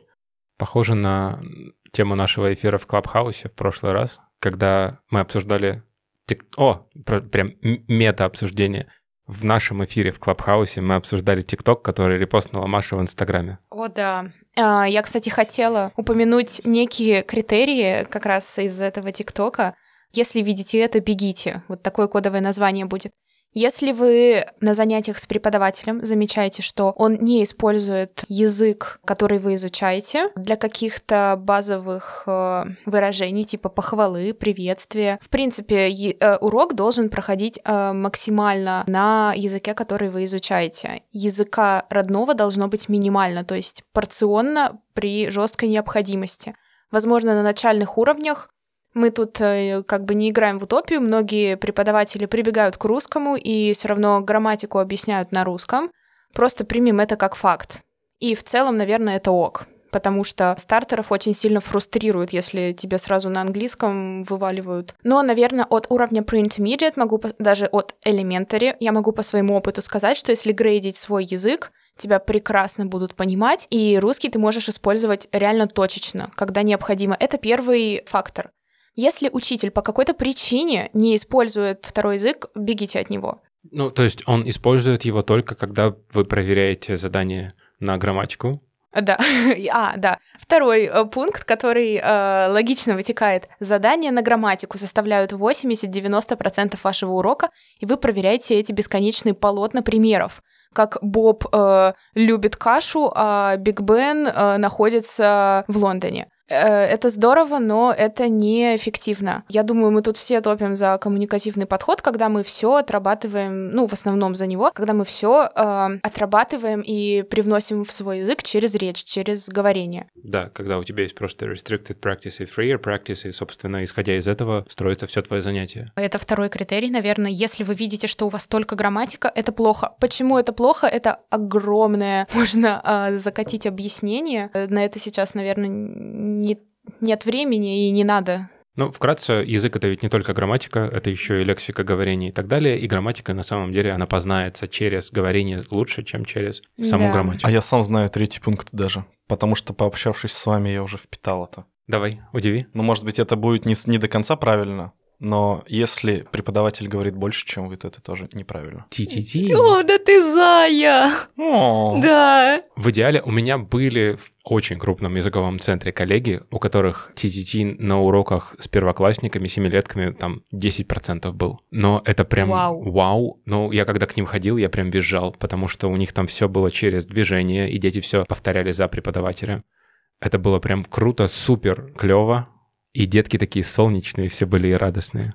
Похоже на тему нашего эфира в Клабхаусе в прошлый раз, когда мы обсуждали... тик- О, про- прям мета-обсуждение. В нашем эфире в Клабхаусе мы обсуждали ТикТок, который репостнула Маша в Инстаграме. О, да. А, Я, кстати, хотела упомянуть некие критерии как раз из этого ТикТока. Если видите это, бегите. Вот такое кодовое название будет. Если вы на занятиях с преподавателем замечаете, что он не использует язык, который вы изучаете, для каких-то базовых э, выражений, типа похвалы, приветствия, в принципе, э, урок должен проходить э, максимально на языке, который вы изучаете. Языка родного должно быть минимально, то есть порционно при жесткой необходимости. Возможно, на начальных уровнях мы тут э, как бы не играем в утопию, многие преподаватели прибегают к русскому и все равно грамматику объясняют на русском. Просто примем это как факт. И в целом, наверное, это ок. Потому что стартеров очень сильно фрустрирует, если тебе сразу на английском вываливают. Но, наверное, от уровня pre-intermediate, могу даже от elementary, я могу по своему опыту сказать, что если грейдить свой язык, тебя прекрасно будут понимать, и русский ты можешь использовать реально точечно, когда необходимо. Это первый фактор. Если учитель по какой-то причине не использует второй язык, бегите от него. Ну, то есть он использует его только, когда вы проверяете задание на грамматику. Да, а, да. Второй э, пункт, который э, логично вытекает. Задания на грамматику составляют 80-90% вашего урока, и вы проверяете эти бесконечные полотна примеров. Как Боб э, любит кашу, а Биг Бен э, находится в Лондоне. Э, Это здорово, но это неэффективно. Я думаю, мы тут все топим за коммуникативный подход, когда мы все отрабатываем, ну, в основном за него, когда мы все отрабатываем и привносим в свой язык через речь, через говорение. Да, когда у тебя есть просто restricted practice и freer practice, и, собственно, исходя из этого, строится все твое занятие. Это второй критерий, наверное. Если вы видите, что у вас только грамматика, это плохо. Почему это плохо? Это огромное, можно а, закатить объяснение. Э, На это сейчас, наверное, не, нет времени и не надо. Ну, вкратце, язык — это ведь не только грамматика, это еще и лексика, говорение и так далее. И грамматика, на самом деле, она познается через говорение лучше, чем через саму Да. грамматику. А я сам знаю третий пункт даже, потому что, пообщавшись с вами, я уже впитал это. Давай, удиви. Ну, может быть, это будет не, не до конца правильно, но если преподаватель говорит больше, чем вы, то это тоже неправильно. Ти-ти-ти. О, да ты зая! О, Да. В идеале у меня были в очень крупном языковом центре коллеги, у которых TTT на уроках с первоклассниками, семилетками там 10% был. Но это прям Вау. вау. Ну, я когда к ним ходил, я прям визжал, потому что у них там все было через движение, и дети все повторяли за преподавателя. Это было прям круто, супер клево. И детки такие солнечные все были и радостные.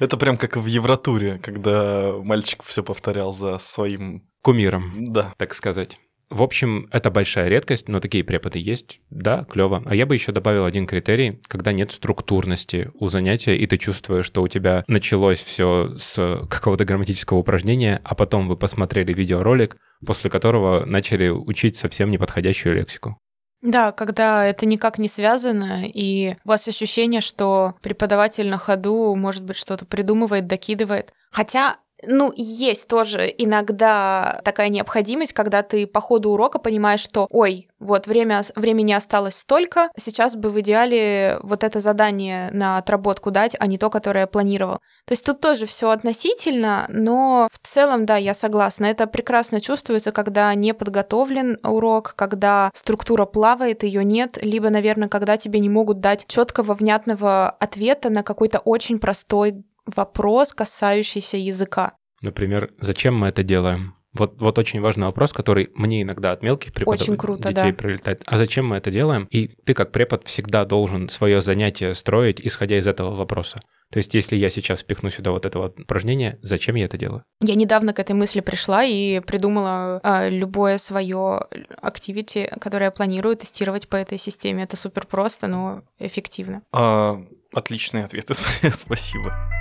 Это прям как в Евротуре, когда мальчик все повторял за своим... Кумиром, Да. так сказать. В общем, это большая редкость, но такие преподы есть. Да, клево. А я бы еще добавил один критерий, когда нет структурности у занятия, и ты чувствуешь, что у тебя началось все с какого-то грамматического упражнения, а потом вы посмотрели видеоролик, после которого начали учить совсем неподходящую лексику. Да, когда это никак не связано, и у вас ощущение, что преподаватель на ходу, может быть, что-то придумывает, докидывает. Хотя, ну, есть тоже иногда такая необходимость, когда ты по ходу урока понимаешь, что, ой, вот время, времени осталось столько, сейчас бы в идеале вот это задание на отработку дать, а не то, которое я планировал. То есть тут тоже все относительно, но в целом, да, я согласна. Это прекрасно чувствуется, когда не подготовлен урок, когда структура плавает, ее нет, либо, наверное, когда тебе не могут дать четкого, внятного ответа на какой-то очень простой вопрос, касающийся языка. Например, зачем мы это делаем? Вот, вот очень важный вопрос, который мне иногда от мелких преподавателей Очень круто, детей да. прилетает. А зачем мы это делаем? И ты как препод всегда должен свое занятие строить, исходя из этого вопроса. То есть, если я сейчас впихну сюда вот это вот упражнение, зачем я это делаю? Я недавно к этой мысли пришла и придумала а, любое свое активити, которое я планирую тестировать по этой системе. Это супер просто, но эффективно. А, отличные ответы, спасибо.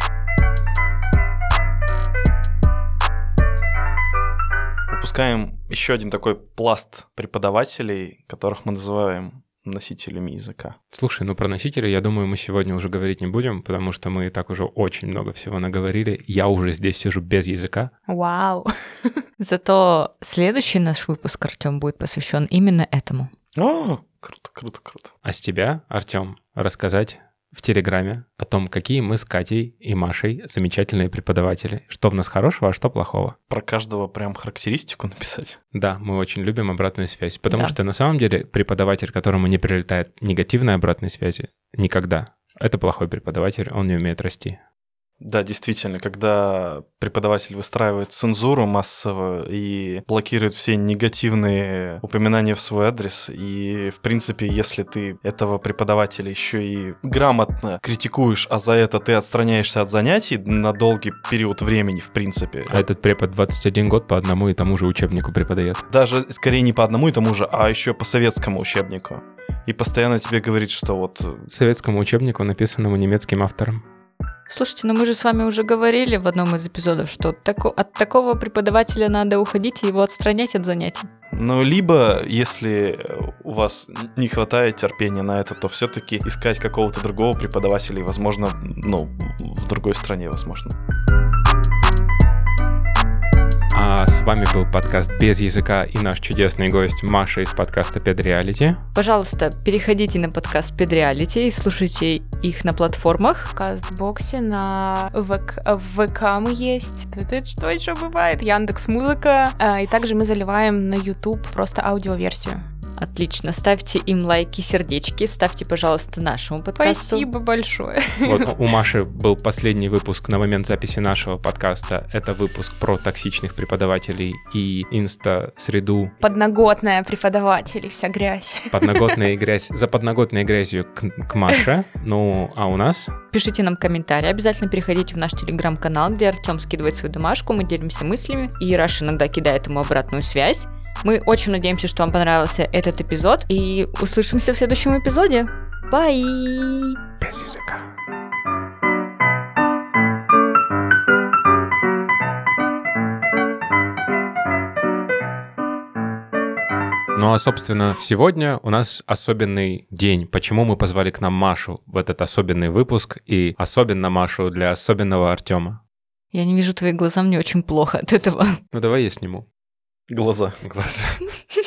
Выпускаем еще один такой пласт преподавателей, которых мы называем носителями языка. Слушай, ну про носителя, я думаю, мы сегодня уже говорить не будем, потому что мы и так уже очень много всего наговорили. Я уже здесь сижу без языка. Вау. Зато следующий наш выпуск, Артем, будет посвящен именно этому. О, круто, круто, круто. А с тебя, Артем, рассказать в Телеграме о том, какие мы с Катей и Машей замечательные преподаватели. Что в нас хорошего, а что плохого. Про каждого прям характеристику написать. Да, мы очень любим обратную связь, потому Да. что на самом деле преподаватель, которому не прилетает негативной обратной связи, никогда. Это плохой преподаватель, он не умеет расти. Да, действительно, когда преподаватель выстраивает цензуру массово и блокирует все негативные упоминания в свой адрес, и, в принципе, если ты этого преподавателя еще и грамотно критикуешь, а за это ты отстраняешься от занятий на долгий период времени, в принципе, А этот препод 21 год по одному и тому же учебнику преподает. даже скорее не по одному и тому же, а еще по советскому учебнику. И постоянно тебе говорит, что вот Советскому учебнику, написанному немецким автором. Слушайте, ну мы же с вами уже говорили в одном из эпизодов, что тако- от такого преподавателя надо уходить и его отстранять от занятий. Ну, либо, если у вас не хватает терпения на это, то все-таки искать какого-то другого преподавателя, и, возможно, ну, в другой стране, возможно. А с вами был подкаст «Без языка» и наш чудесный гость Маша из подкаста «Педреалити». Пожалуйста, переходите на подкаст Педреалити и слушайте их на платформах. В Кастбоксе, на ВК, в ВК мы есть. Это что еще бывает? Яндекс Музыка. А, И также мы заливаем на YouTube просто аудиоверсию. Отлично, ставьте им лайки, сердечки, ставьте, пожалуйста, нашему подкасту. Спасибо большое. Вот у Маши был последний выпуск на момент записи нашего подкаста. Это выпуск про токсичных преподавателей и инста-среду Подноготная преподавателей, вся грязь. подноготная грязь за подноготной грязью к, к Маше. Ну, а у нас Пишите нам комментарии, обязательно переходите в наш телеграм-канал, где Артем скидывает свою домашку, мы делимся мыслями, и Раш иногда кидает ему обратную связь. Мы очень надеемся, что вам понравился этот эпизод, и услышимся в следующем эпизоде. Бай! без языка. Ну а, собственно, сегодня у нас особенный день. Почему мы позвали к нам Машу в этот особенный выпуск и особенно Машу для особенного Артема? Я не вижу твои глаза, мне очень плохо от этого. Ну давай я сниму Глаза. глаза.